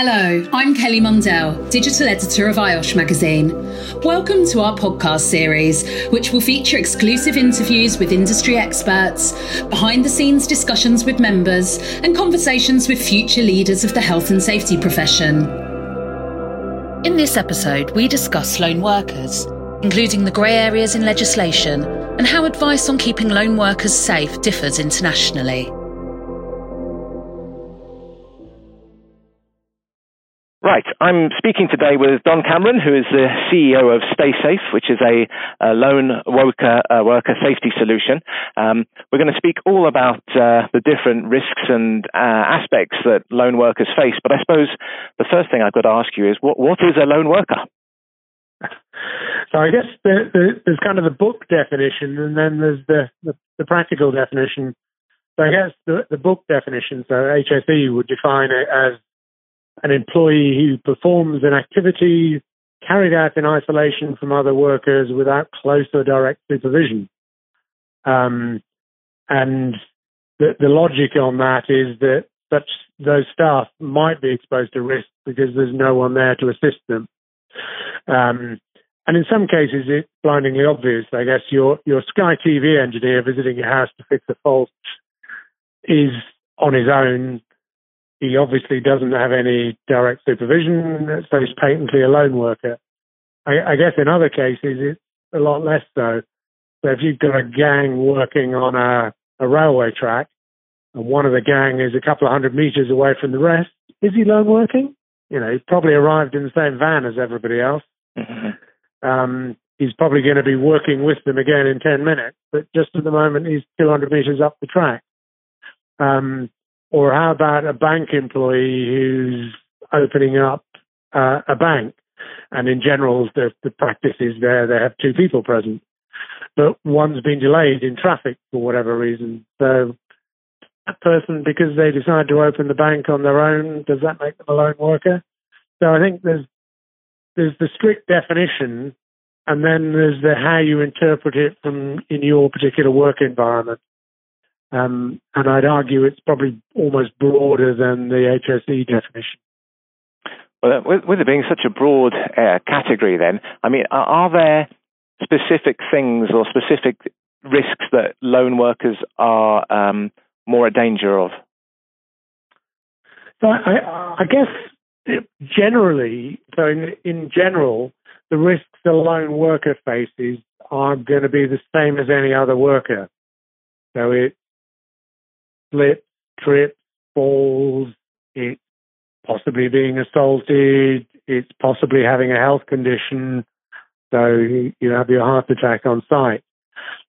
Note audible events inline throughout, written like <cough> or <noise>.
Hello, I'm Kelly Mundell, digital editor of IOSH magazine. Welcome to our podcast series, which will feature exclusive interviews with industry experts, behind the scenes discussions with members, and conversations with future leaders of the health and safety profession. In this episode, we discuss lone workers, including the grey areas in legislation and how advice on keeping lone workers safe differs internationally. Right, I'm speaking today with Don Cameron, who is the CEO of StaySafe, which is a, a lone worker, uh, worker safety solution. Um, we're going to speak all about uh, the different risks and uh, aspects that lone workers face. But I suppose the first thing I've got to ask you is what, what is a lone worker? So I guess the, the, there's kind of the book definition, and then there's the, the, the practical definition. So I guess the, the book definition, so HSE would define it as an employee who performs an activity carried out in isolation from other workers without close or direct supervision. Um, and the, the logic on that is that such those staff might be exposed to risk because there's no one there to assist them. Um, and in some cases, it's blindingly obvious. I guess your your Sky TV engineer visiting your house to fix a fault is on his own he obviously doesn't have any direct supervision, so he's patently a lone worker. I, I guess in other cases it's a lot less so. So if you've got a gang working on a, a railway track, and one of the gang is a couple of hundred meters away from the rest, is he lone working? You know, he's probably arrived in the same van as everybody else. Mm-hmm. Um, he's probably going to be working with them again in 10 minutes, but just at the moment he's 200 meters up the track. Um, or how about a bank employee who's opening up uh, a bank? And in general, the, the practice is there, they have two people present. But one's been delayed in traffic for whatever reason. So that person, because they decide to open the bank on their own, does that make them a lone worker? So I think there's there's the strict definition, and then there's the how you interpret it from in your particular work environment. Um, and I'd argue it's probably almost broader than the HSE definition. Well, with, with it being such a broad uh, category, then, I mean, are, are, there specific things or specific risks that lone workers are um, more at danger of? So I, I guess generally, so in, in general, the risks a lone worker faces are going to be the same as any other worker. So it, slips, trips, falls, it's possibly being assaulted, it's possibly having a health condition, so you have your heart attack on site.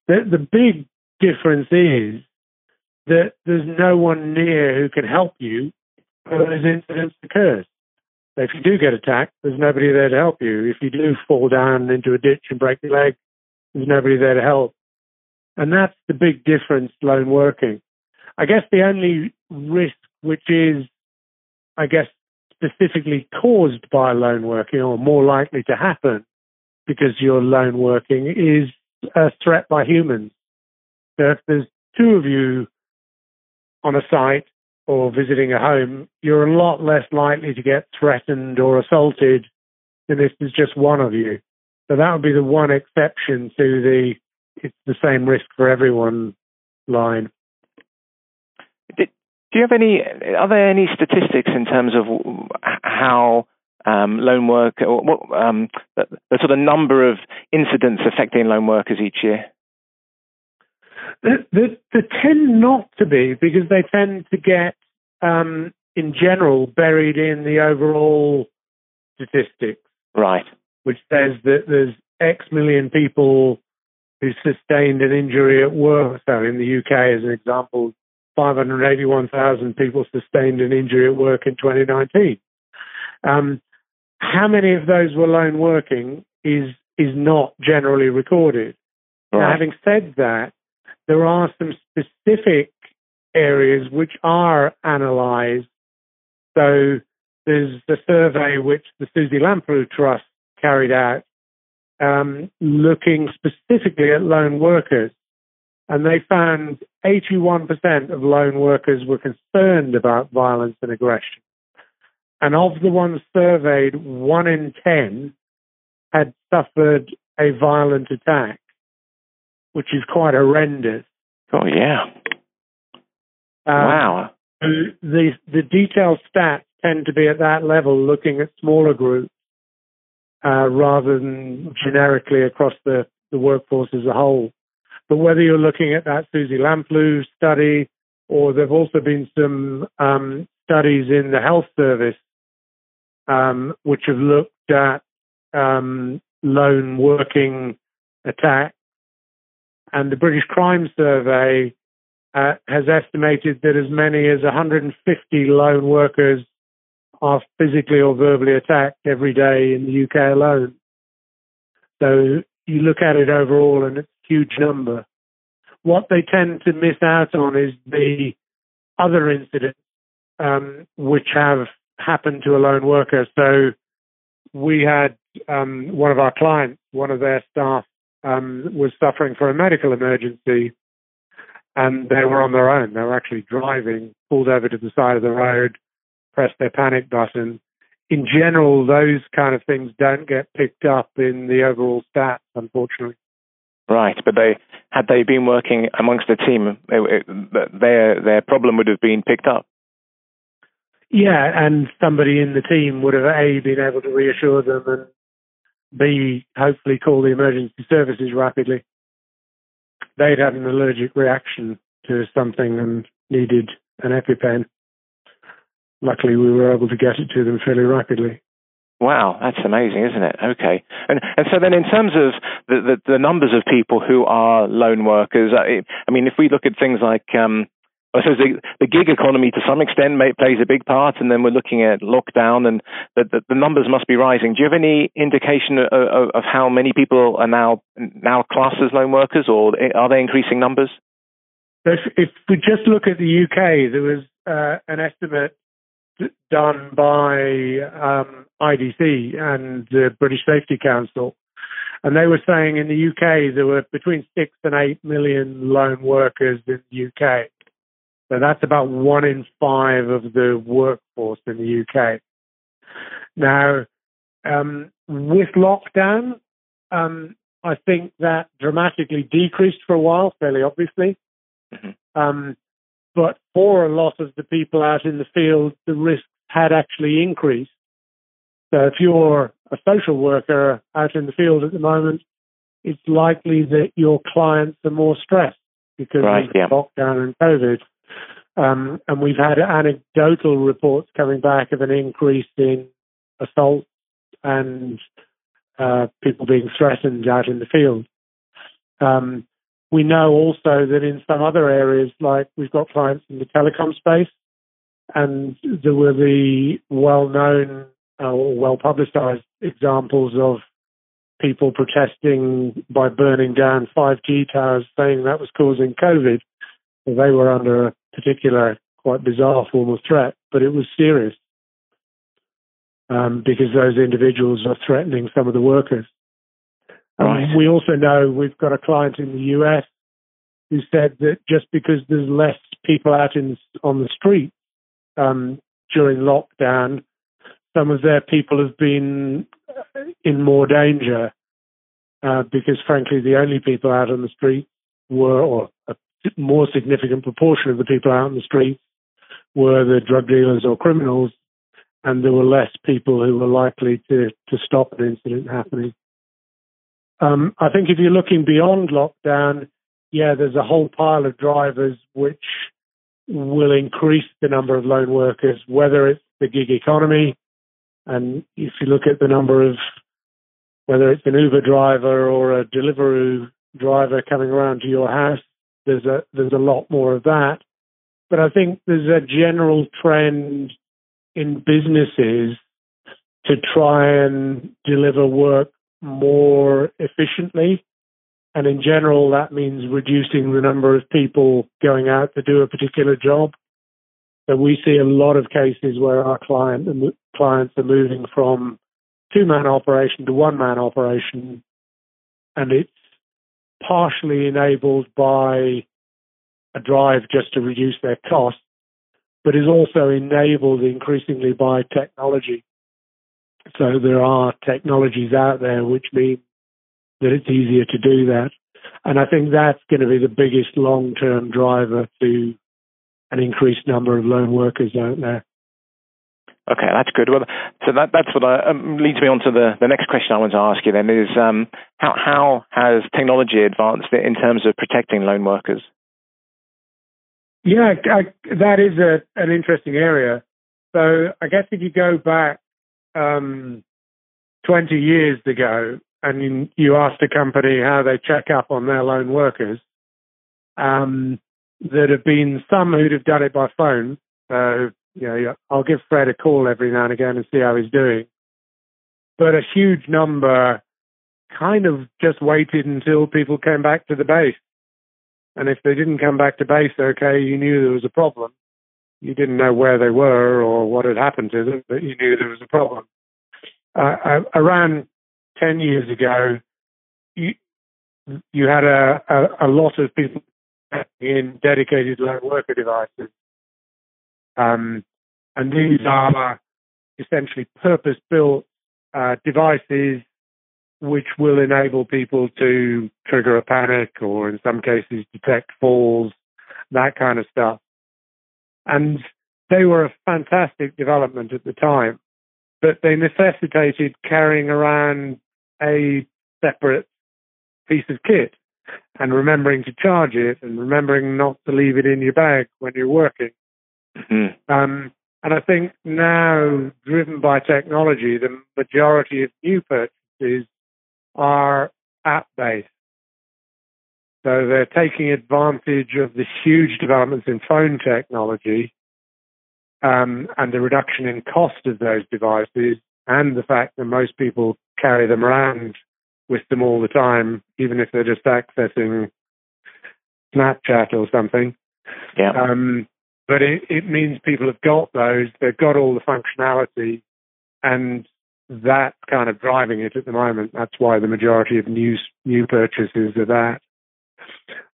The, the big difference is that there's no one near who can help you when those incidents occurs. So if you do get attacked, there's nobody there to help you. If you do fall down into a ditch and break your leg, there's nobody there to help. And that's the big difference lone working. I guess the only risk, which is, I guess, specifically caused by lone working or more likely to happen because you're lone working, is a threat by humans. So if there's two of you on a site or visiting a home, you're a lot less likely to get threatened or assaulted than if there's just one of you. So that would be the one exception to the it's the same risk for everyone line. Do you have any? Are there any statistics in terms of how um, lone work, or what, um, the, the, sort of number of incidents affecting lone workers each year? There, tend not to be because they tend to get, um, in general, buried in the overall statistics. Right. Which says that there's X million people who sustained an injury at work. So in the UK, as an example, 581,000 people sustained an injury at work in 2019. Um, how many of those were lone working is is not generally recorded. Right. Now, having said that, there are some specific areas which are analysed. So there's the survey which the Suzy Lamplugh Trust carried out, um, looking specifically at lone workers and they found 81% of lone workers were concerned about violence and aggression. and of the ones surveyed, one in ten had suffered a violent attack, which is quite horrendous. Oh yeah. Um, wow. The the detailed stats tend to be at that level, looking at smaller groups uh, rather than generically across the, the workforce as a whole. But whether you're looking at that Suzy Lamplugh study, or there've also been some um, studies in the health service um, which have looked at um, lone working attacks. And the British Crime Survey uh, has estimated that as many as 150 lone workers are physically or verbally attacked every day in the UK alone. So you look at it overall and it's huge number. What they tend to miss out on is the other incidents um, which have happened to a lone worker. So we had um, one of our clients, one of their staff, um, was suffering for a medical emergency, and they were on their own. They were actually driving, pulled over to the side of the road, pressed their panic button. In general, those kind of things don't get picked up in the overall stats, unfortunately. Right, but they had they been working amongst a team, it, it, their their problem would have been picked up. Yeah, and somebody in the team would have a been able to reassure them and b hopefully call the emergency services rapidly. They'd had an allergic reaction to something and needed an EpiPen. Luckily, we were able to get it to them fairly rapidly. Wow, that's amazing, isn't it? Okay, and and so then in terms of the the, the numbers of people who are lone workers, I, I mean, if we look at things like um, I suppose the, the gig economy to some extent may, plays a big part, and then we're looking at lockdown, and the, the, the numbers must be rising. Do you have any indication of, of, of, how many people are now now classed as lone workers, or are they increasing numbers? If, if we just look at the UK, there was uh, an estimate done by um, IDC and the British Safety Council, and they were saying in the UK there were between six and eight million lone workers in the UK. So that's about one in five of the workforce in the UK. Now, um, with lockdown, um, I think that dramatically decreased for a while, fairly obviously. Mm-hmm. Um, but for a lot of the people out in the field, the risk had actually increased. So if you're a social worker out in the field at the moment, it's likely that your clients are more stressed because right, of yeah. lockdown and COVID. Um, and we've had anecdotal reports coming back of an increase in assaults and uh, people being threatened out in the field. Um, we know also that in some other areas, like we've got clients in the telecom space, and there were the well-known uh, or well-publicized examples of people protesting by burning down 5G towers, saying that was causing COVID. They were under a particular quite bizarre form of threat, but it was serious um, because those individuals are threatening some of the workers. Right. We also know we've got a client in the US who said that just because there's less people out in on the street um, during lockdown, some of their people have been in more danger uh, because, frankly, the only people out on the street were, or a more significant proportion of the people out on the streets were the drug dealers or criminals, and there were less people who were likely to, to stop an incident happening. Um, I think if you're looking beyond lockdown, yeah, there's a whole pile of drivers which will increase the number of lone workers, whether it's the gig economy, and if you look at the number of whether it's an Uber driver or a Deliveroo driver coming around to your house, there's a there's a lot more of that. But I think there's a general trend in businesses to try and deliver work more efficiently. And in general, that means reducing the number of people going out to do a particular job. So we see a lot of cases where our client clients are moving from two man operation to one man operation, and it's partially enabled by a drive just to reduce their costs, but is also enabled increasingly by technology. So there are technologies out there which mean that it's easier to do that. And I think that's going to be the biggest long term driver to an increased number of lone workers out there. Okay, that's good. Well, so that that's what I, um, leads me on to the, the next question I want to ask you. Then is um, how how has technology advanced in terms of protecting lone workers? Yeah, I, that is a, an interesting area. So I guess if you go back um, 20 years ago and you asked a company how they check up on their lone workers, um, there'd have been some who'd have done it by phone. So, you know, I'll give Fred a call every now and again and see how he's doing. But a huge number kind of just waited until people came back to the base. And if they didn't come back to base okay, you knew there was a problem. You didn't know where they were or what had happened to them, but you knew there was a problem. Uh, around 10 years ago, you, you had a, a, a lot of people in dedicated lone worker devices. Um, and these are essentially purpose built uh, devices which will enable people to trigger a panic or in some cases detect falls, that kind of stuff. And they were a fantastic development at the time, but they necessitated carrying around a separate piece of kit and remembering to charge it and remembering not to leave it in your bag when you're working. Mm-hmm. Um, and I think now, driven by technology, the majority of new purchases are app based. So they're taking advantage of the huge developments in phone technology um, and the reduction in cost of those devices and the fact that most people carry them around with them all the time, even if they're just accessing Snapchat or something. Yeah. Um, but it, it means people have got those, they've got all the functionality, and that's kind of driving it at the moment. That's why the majority of new new purchases are that.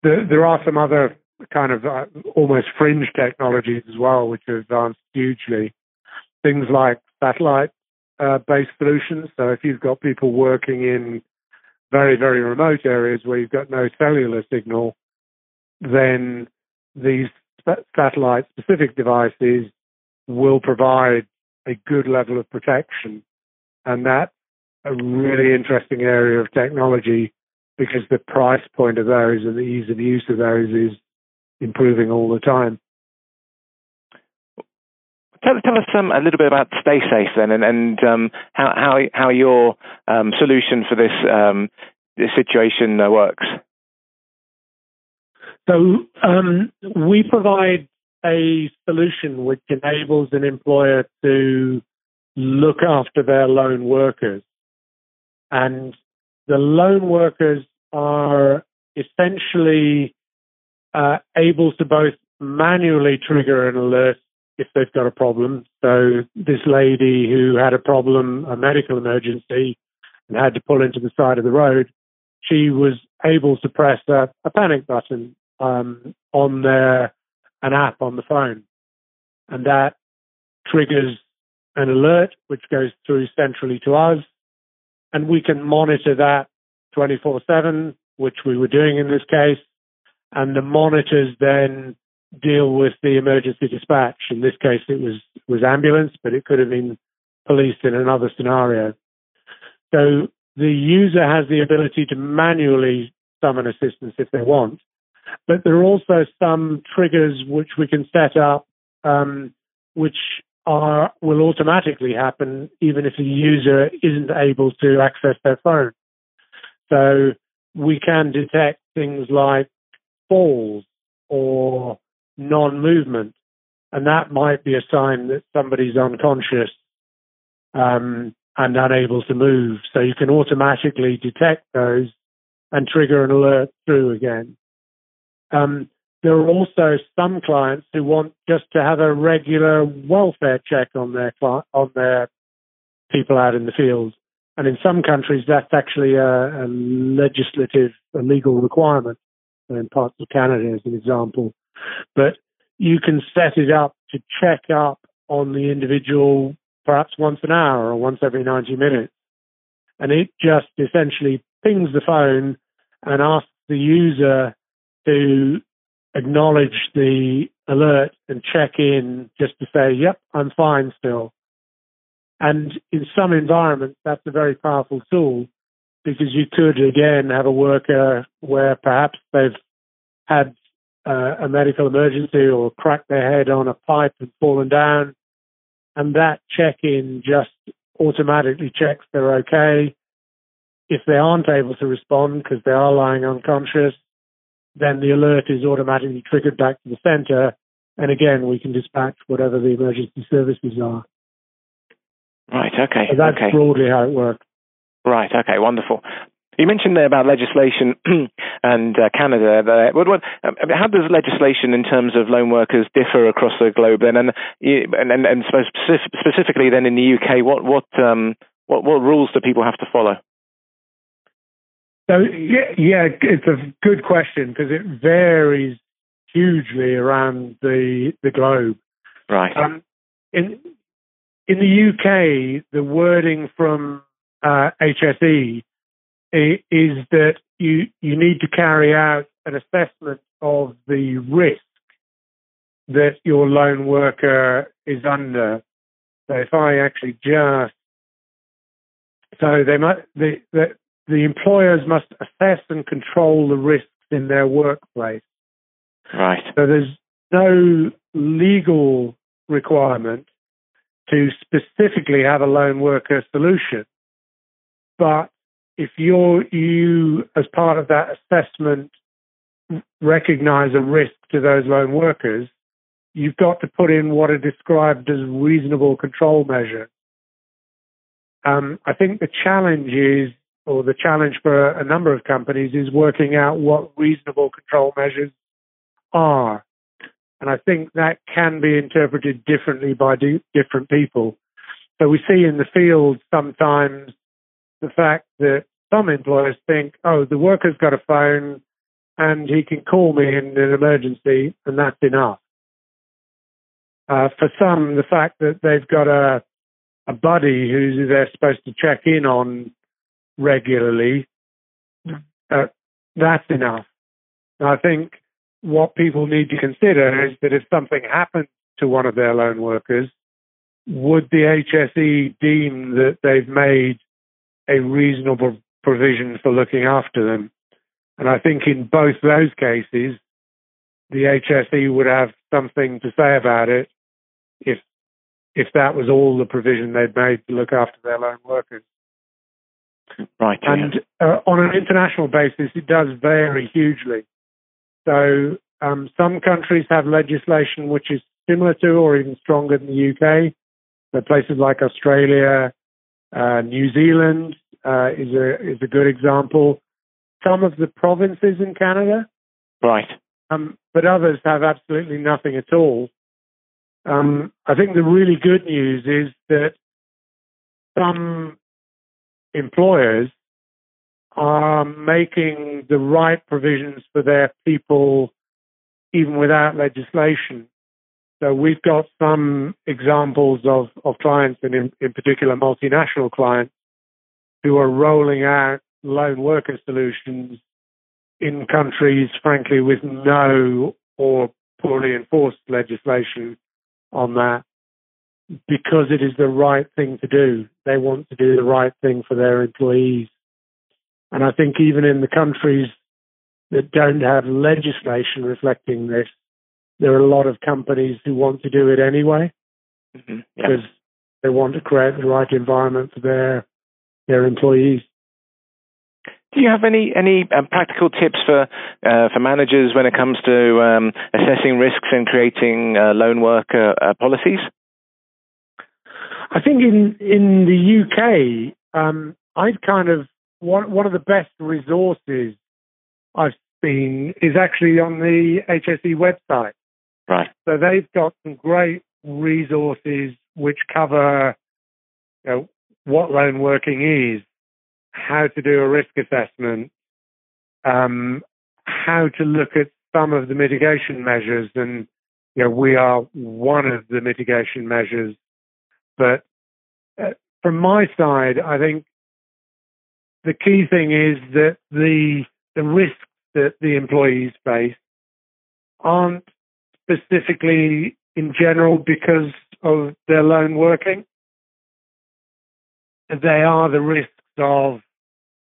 There, there are some other kind of uh, almost fringe technologies as well, which have advanced hugely. Things like satellite uh, based solutions. So if you've got people working in very, very remote areas where you've got no cellular signal, then these satellite specific devices will provide a good level of protection. And that's a really interesting area of technology because the price point of those and the ease of use of those is improving all the time. Tell, tell us um, a little bit about StaySafe then, and, and um, how, how, how your um, solution for this, um, this situation uh, works. So um, we provide a solution which enables an employer to look after their lone workers, and the lone workers are essentially uh, able to both manually trigger an alert if they've got a problem. So this lady who had a problem, a medical emergency, and had to pull into the side of the road, she was able to press a, a panic button um, on their an app on the phone, and that triggers an alert which goes through centrally to us, and we can monitor that 24/7, which we were doing in this case, and the monitors then deal with the emergency dispatch. In this case, it was was ambulance, but it could have been police in another scenario. So the user has the ability to manually summon assistance if they want, but there are also some triggers which we can set up, um, which are will automatically happen even if the user isn't able to access their phone. So we can detect things like falls or non-movement, and that might be a sign that somebody's unconscious um, and unable to move. So you can automatically detect those and trigger an alert through again. Um, there are also some clients who want just to have a regular welfare check on their on their people out in the field, and in some countries that's actually a, a legislative, a legal requirement. In parts of Canada, as an example, but you can set it up to check up on the individual perhaps once an hour or once every 90 minutes. And it just essentially pings the phone and asks the user to acknowledge the alert and check in just to say, yep, I'm fine still. And in some environments, that's a very powerful tool because you could again have a worker where perhaps they've had uh, a medical emergency or cracked their head on a pipe and fallen down, and that check-in just automatically checks they're okay. If they aren't able to respond because they are lying unconscious, then the alert is automatically triggered back to the center, and again we can dispatch whatever the emergency services are. Right. Okay. So that's okay. broadly how it works. Right. Okay. Wonderful. You mentioned there about legislation <clears throat> and uh, Canada. There. What, what, um, how does legislation in terms of lone workers differ across the globe? Then, and and and, and specifically then in the UK, what what um, what what rules do people have to follow? So yeah, yeah, it's a good question because it varies hugely around the the globe. Right. Um, in in the UK, the wording from uh, HSE is that you you need to carry out an assessment of the risk that your lone worker is under. So if I actually just so they must the, the the employers must assess and control the risks in their workplace. Right. So there's no legal requirement to specifically have a lone worker solution. But if you're, you, as part of that assessment, recognize a risk to those lone workers, you've got to put in what are described as reasonable control measures. Um, I think the challenge is, or the challenge for a number of companies is working out what reasonable control measures are. And I think that can be interpreted differently by different people. So we see in the field sometimes the fact that some employers think, oh, the worker's got a phone and he can call me in an emergency and that's enough. Uh, for some, the fact that they've got a, a buddy who they're supposed to check in on regularly, uh, that's enough. I think what people need to consider is that if something happens to one of their lone workers, would the HSE deem that they've made a reasonable provision for looking after them? And I think in both those cases, the HSE would have something to say about it if if that was all the provision they'd made to look after their lone workers. Right. And uh, on an international basis, it does vary hugely. So um, some countries have legislation which is similar to or even stronger than the UK. So places like Australia, uh, New Zealand uh, is a is a good example. Some of the provinces in Canada, right, um, but others have absolutely nothing at all. Um, I think the really good news is that some employers are making the right provisions for their people even without legislation. So we've got some examples of, of clients, and in, in particular multinational clients, who are rolling out lone worker solutions in countries, frankly, with no or poorly enforced legislation on that because it is the right thing to do. They want to do the right thing for their employees. And I think even in the countries that don't have legislation reflecting this, there are a lot of companies who want to do it anyway mm-hmm. yeah. because they want to create the right environment for their their employees. Do you have any any um, practical tips for uh, for managers when it comes to um, assessing risks and creating uh, lone worker uh, policies? I think in in the UK, um, I'd kind of one one of the best resources I've seen is actually on the HSE website. Right. So they've got some great resources which cover you know, what lone working is, how to do a risk assessment, um, how to look at some of the mitigation measures and you know, we are one of the mitigation measures. But uh, from my side, I think the key thing is that the the risks that the employees face aren't specifically in general because of their lone working. They are the risks of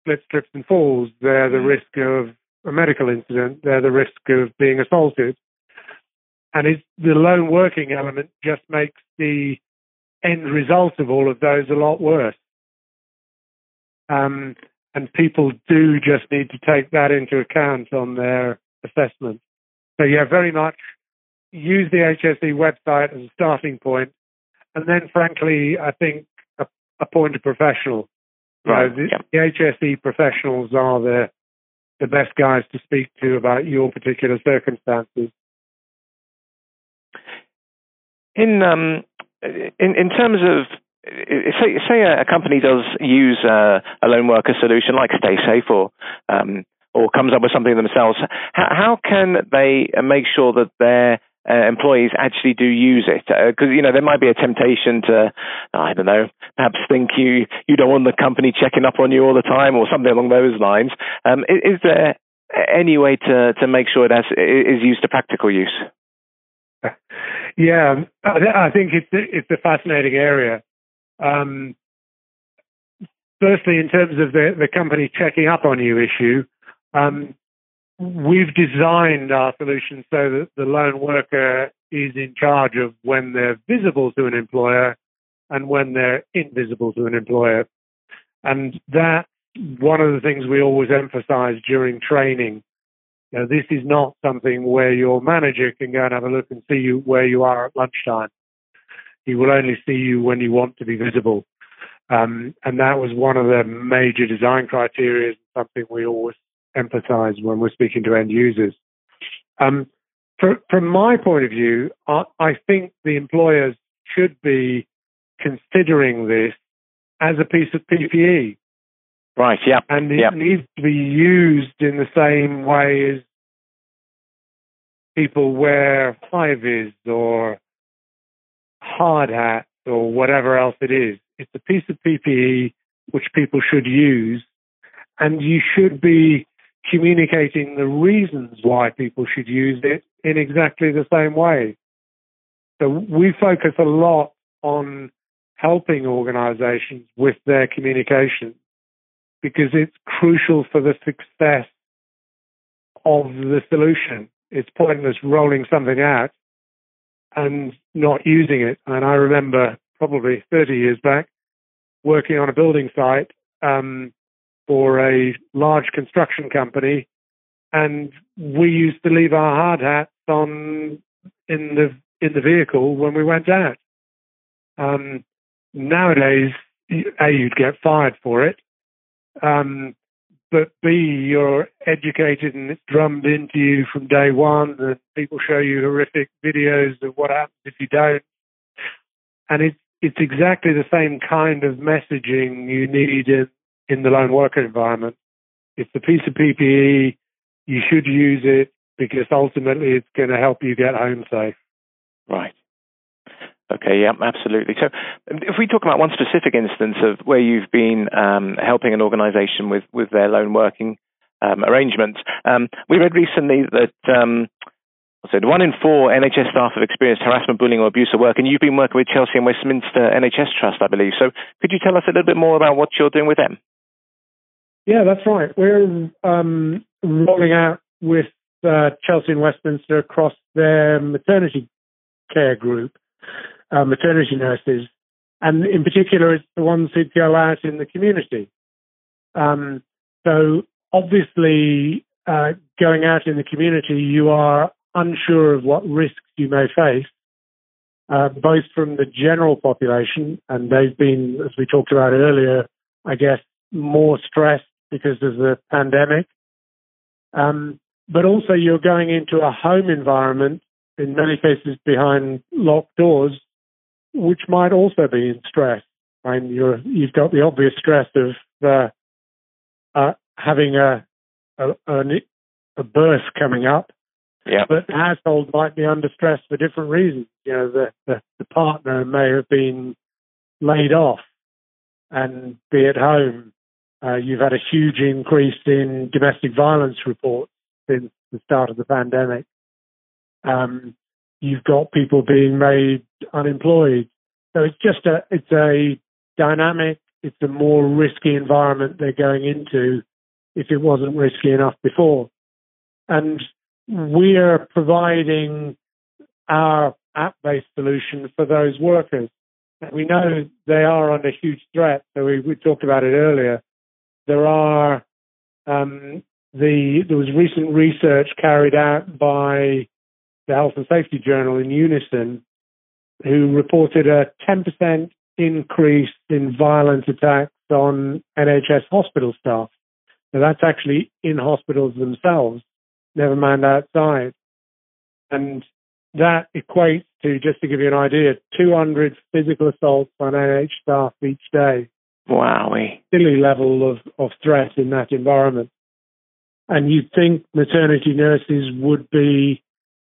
slips, trips, and falls. They're the risk of a medical incident. They're the risk of being assaulted. And it's the lone working element just makes the end result of all of those a lot worse. Um, and people do just need to take that into account on their assessment. So yeah, very much use the HSE website as a starting point, and then frankly, I think appoint a professional. Right. You know, the, the HSE professionals are the the best guys to speak to about your particular circumstances. In um, in in terms of say say a, company does use a, a lone worker solution like StaySafe or um, or comes up with something themselves, how, how can they make sure that their uh, employees actually do use it because uh, you know there might be a temptation to I don't know perhaps think you you don't want the company checking up on you all the time or something along those lines. Um, is, is, there any way to to make sure it has, is used to practical use? <laughs> Yeah, I think it's it's a fascinating area. Um, firstly, in terms of the the company checking up on you issue, um, we've designed our solution so that the lone worker is in charge of when they're visible to an employer and when they're invisible to an employer. And that's one of the things we always emphasize during training. Know, this is not something where your manager can go and have a look and see you where you are at lunchtime. He will only see you when you want to be visible. Um, and that was one of the major design criteria, something we always emphasize when we're speaking to end users. Um, for, from my point of view, I, I think the employers should be considering this as a piece of PPE. Right, yeah. And it needs to be used in the same way as people wear high vis or hard hat or whatever else it is. It's a piece of PPE which people should use, and you should be communicating the reasons why people should use it in exactly the same way. So we focus a lot on helping organizations with their communication because it's crucial for the success of the solution. It's pointless rolling something out and not using it. And I remember probably 30 years back working on a building site um, for a large construction company, and we used to leave our hard hats on in the in the vehicle when we went out. Um, nowadays, a you'd get fired for it, um, but b you're educated and it's drummed into you from day one. And people show you horrific videos of what happens if you don't, and it's it's exactly the same kind of messaging you need in in the lone worker environment. It's a piece of PPE. You should use it because ultimately it's going to help you get home safe. Right. Okay, yeah, absolutely. So, if we talk about one specific instance of where you've been um, helping an organisation with with their lone working um, arrangements, um, we read recently that um, said one in four NHS staff have experienced harassment, bullying, or abuse at work, and you've been working with Chelsea and Westminster NHS Trust, I believe. So, could you tell us a little bit more about what you're doing with them? Yeah, that's right. We're um, rolling out with uh, Chelsea and Westminster across their maternity care group, uh, maternity nurses, and in particular, it's the ones who go out in the community. Um, so obviously, uh, going out in the community, you are unsure of what risks you may face, uh, both from the general population, and they've been, as we talked about earlier, I guess, more stressed because of the pandemic. Um, but also, you're going into a home environment, in many cases behind locked doors, which might also be in stress. I mean, you're, you've got the obvious stress of uh, uh, having a, a, a, birth coming up, Yeah. But the household might be under stress for different reasons. You know, the, the, the partner may have been laid off and be at home. Uh, you've had a huge increase in domestic violence reports since the start of the pandemic. Um, you've got people being made unemployed. So it's just a, it's a dynamic, it's a more risky environment they're going into if it wasn't risky enough before. And we're providing our app-based solution for those workers. And we know they are under huge threat. So we, we talked about it earlier. There are um, the there was recent research carried out by the Health and Safety Journal in Unison, who reported a 10% increase in violent attacks on NHS hospital staff. Now that's actually in hospitals themselves, never mind outside. And that equates to, just to give you an idea, 200 physical assaults on NHS staff each day. Wowie. Silly level of, of threat in that environment. And you'd think maternity nurses would be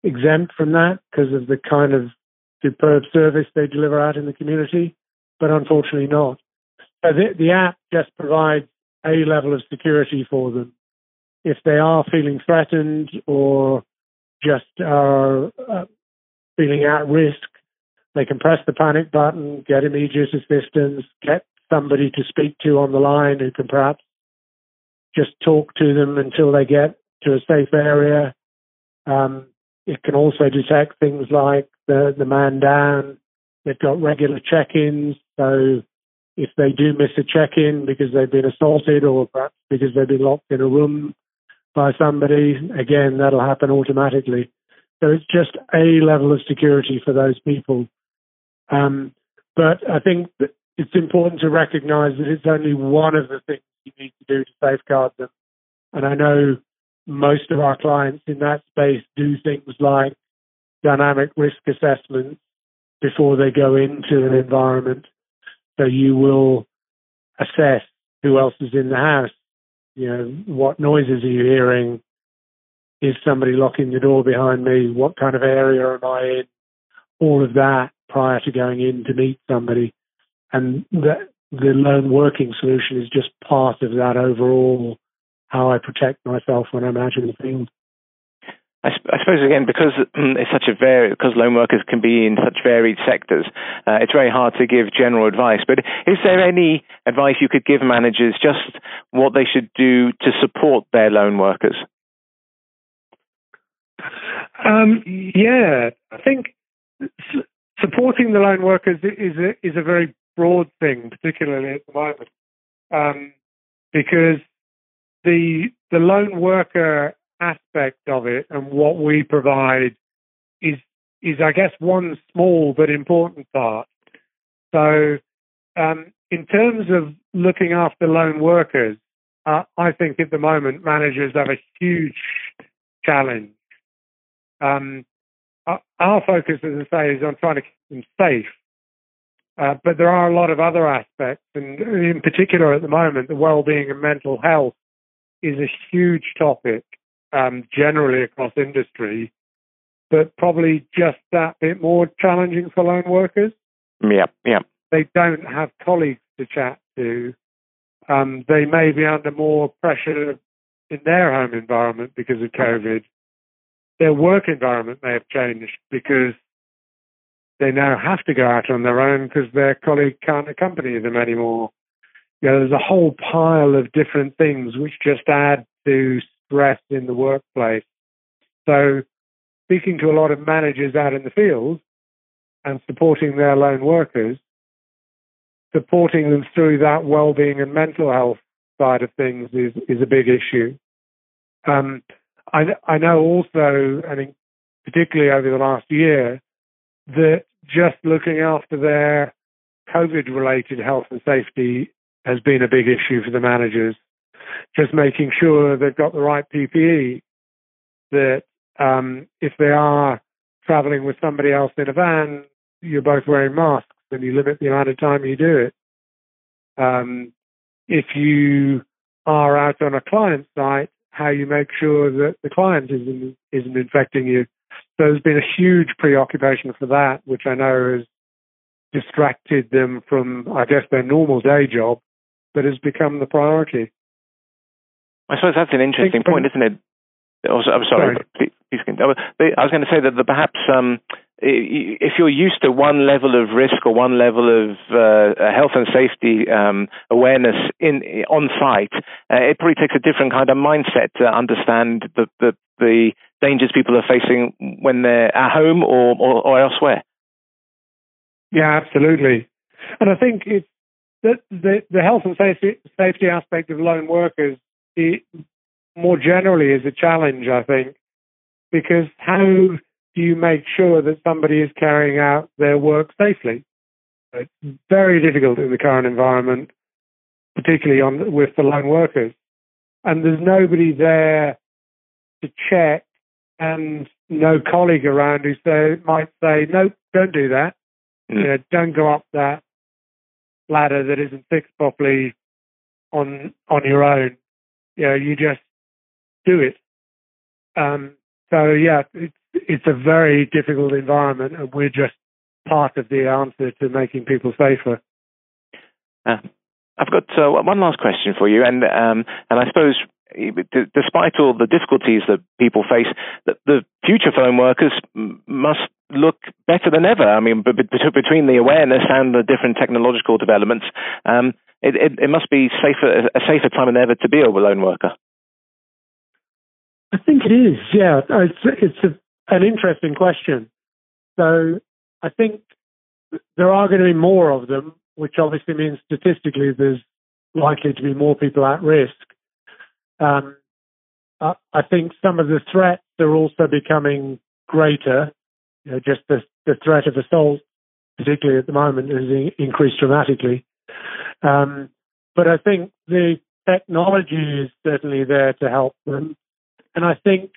exempt from that because of the kind of superb service they deliver out in the community, but unfortunately not. So the, the app just provides a level of security for them. If they are feeling threatened or just are uh, feeling at risk, they can press the panic button, get immediate assistance, get somebody to speak to on the line who can perhaps just talk to them until they get to a safe area. Um, it can also detect things like the, the man down. They've got regular check-ins. So if they do miss a check-in because they've been assaulted or perhaps because they've been locked in a room by somebody, again, that'll happen automatically. So it's just a level of security for those people. Um, but I think it's important to recognize that it's only one of the things you need to do to safeguard them. And I know most of our clients in that space do things like dynamic risk assessments before they go into an environment. So you will assess who else is in the house. You know, what noises are you hearing? Is somebody locking the door behind me? What kind of area am I in? All of that prior to going in to meet somebody. And the, the lone working solution is just part of that overall how I protect myself when I'm out in the field. I, sp- I suppose again because it's such a vari- because lone workers can be in such varied sectors, uh, it's very hard to give general advice. But is there any advice you could give managers just what they should do to support their lone workers? Um, yeah, I think s- supporting the lone workers is a, is a very broad thing, particularly at the moment, um, because the the lone worker aspect of it and what we provide is is I guess one small but important part. So um, in terms of looking after lone workers, uh, I think at the moment managers have a huge challenge. Um, our focus, as I say, is on trying to keep them safe. Uh, but there are a lot of other aspects, and in particular at the moment, the well-being and mental health is a huge topic um, generally across industry, but probably just that bit more challenging for lone workers. Yeah, yeah. They don't have colleagues to chat to. Um, they may be under more pressure in their home environment because of COVID. Their work environment may have changed because they now have to go out on their own because their colleague can't accompany them anymore you know, there's a whole pile of different things which just add to stress in the workplace. So speaking to a lot of managers out in the field and supporting their lone workers, supporting them through that well-being and mental health side of things is, is a big issue. Um, I, I know also, and particularly over the last year, that just looking after their COVID-related health and safety has been a big issue for the managers. Just making sure they've got the right PPE, that um, if they are traveling with somebody else in a van, you're both wearing masks and you limit the amount of time you do it. Um, if you are out on a client site how you make sure that the client isn't isn't infecting you. So there's been a huge preoccupation for that, which I know has distracted them from, I guess, their normal day job, but has become the priority. I suppose that's an interesting point, isn't it? Also, I'm sorry, sorry. Please, please I was going to say that the, perhaps um, if you're used to one level of risk or one level of uh, health and safety um, awareness in on site, uh, it probably takes a different kind of mindset to understand the, the, the dangers people are facing when they're at home or, or, or elsewhere. Yeah, absolutely. And I think it's the, the, the health and safety, safety aspect of lone workers it, more generally is a challenge, I think, because how do you make sure that somebody is carrying out their work safely? It's very difficult in the current environment, particularly on with the lone workers. And there's nobody there to check and no colleague around who say, might say, no, don't do that. Mm. You know, don't go up that ladder that isn't fixed properly on on your own. You know, you just do it. Um, so yeah, it's it's a very difficult environment, and we're just part of the answer to making people safer. Uh, I've got uh, one last question for you, and um, and I suppose despite all the difficulties that people face, the, the future phone workers must look better than ever. I mean, between the awareness and the different technological developments, um, it, it, it, must be safer, a safer time than ever to be a lone worker. I think it is. Yeah, it's it's a, an interesting question. So I think there are going to be more of them, which obviously means statistically there's likely to be more people at risk. Um, I, I think some of the threats are also becoming greater. You know, just the, the threat of assault, particularly at the moment, has in, increased dramatically. Um, but I think the technology is certainly there to help them, and I think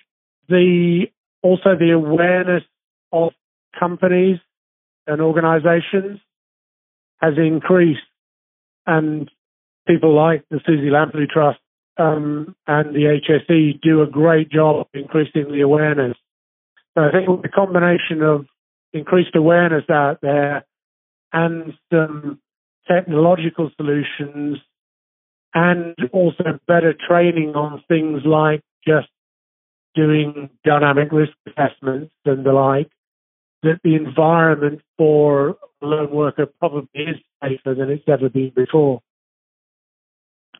the also the awareness of companies and organisations has increased, and people like the Suzy Lamplugh Trust um, and the HSE do a great job of increasing the awareness. So I think the combination of increased awareness out there and some technological solutions and also better training on things like just doing dynamic risk assessments and the like, that the environment for lone worker probably is safer than it's ever been before.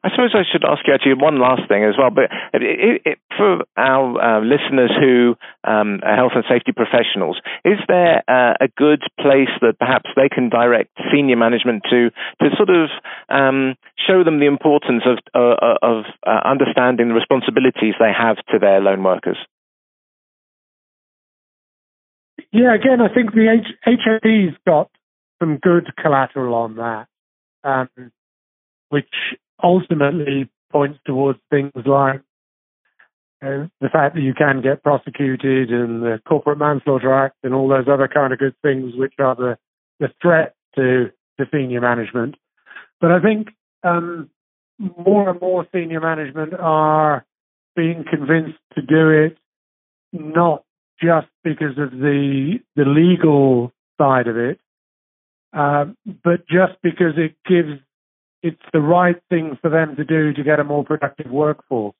I suppose I should ask you actually one last thing as well. But it, it, for our uh, listeners who um, are health and safety professionals, is there uh, a good place that perhaps they can direct senior management to to sort of um, show them the importance of uh, of uh, understanding the responsibilities they have to their lone workers? Yeah, again, I think the HSE's got some good collateral on that, um, which ultimately points towards things like uh, the fact that you can get prosecuted and the Corporate Manslaughter Act and all those other kind of good things which are the, the threat to, to senior management. But I think um, more and more senior management are being convinced to do it not just because of the the legal side of it, uh, but just because it gives it's the right thing for them to do to get a more productive workforce.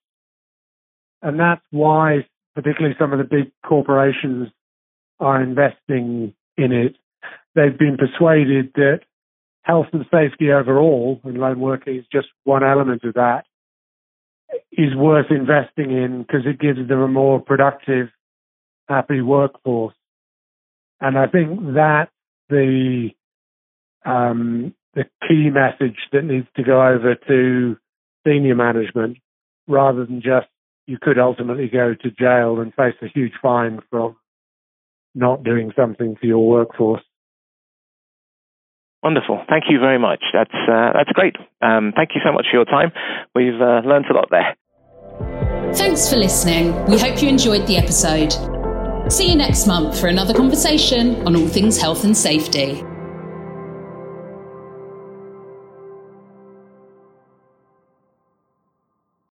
And that's why, particularly some of the big corporations are investing in it. They've been persuaded that health and safety overall, and lone working is just one element of that, is worth investing in because it gives them a more productive, happy workforce. And I think that the um, the key message that needs to go over to senior management rather than just you could ultimately go to jail and face a huge fine from not doing something for your workforce. Wonderful. Thank you very much. That's uh, that's great. Um, thank you so much for your time. We've uh, learned a lot there. Thanks for listening. We hope you enjoyed the episode. See you next month for another conversation on all things health and safety.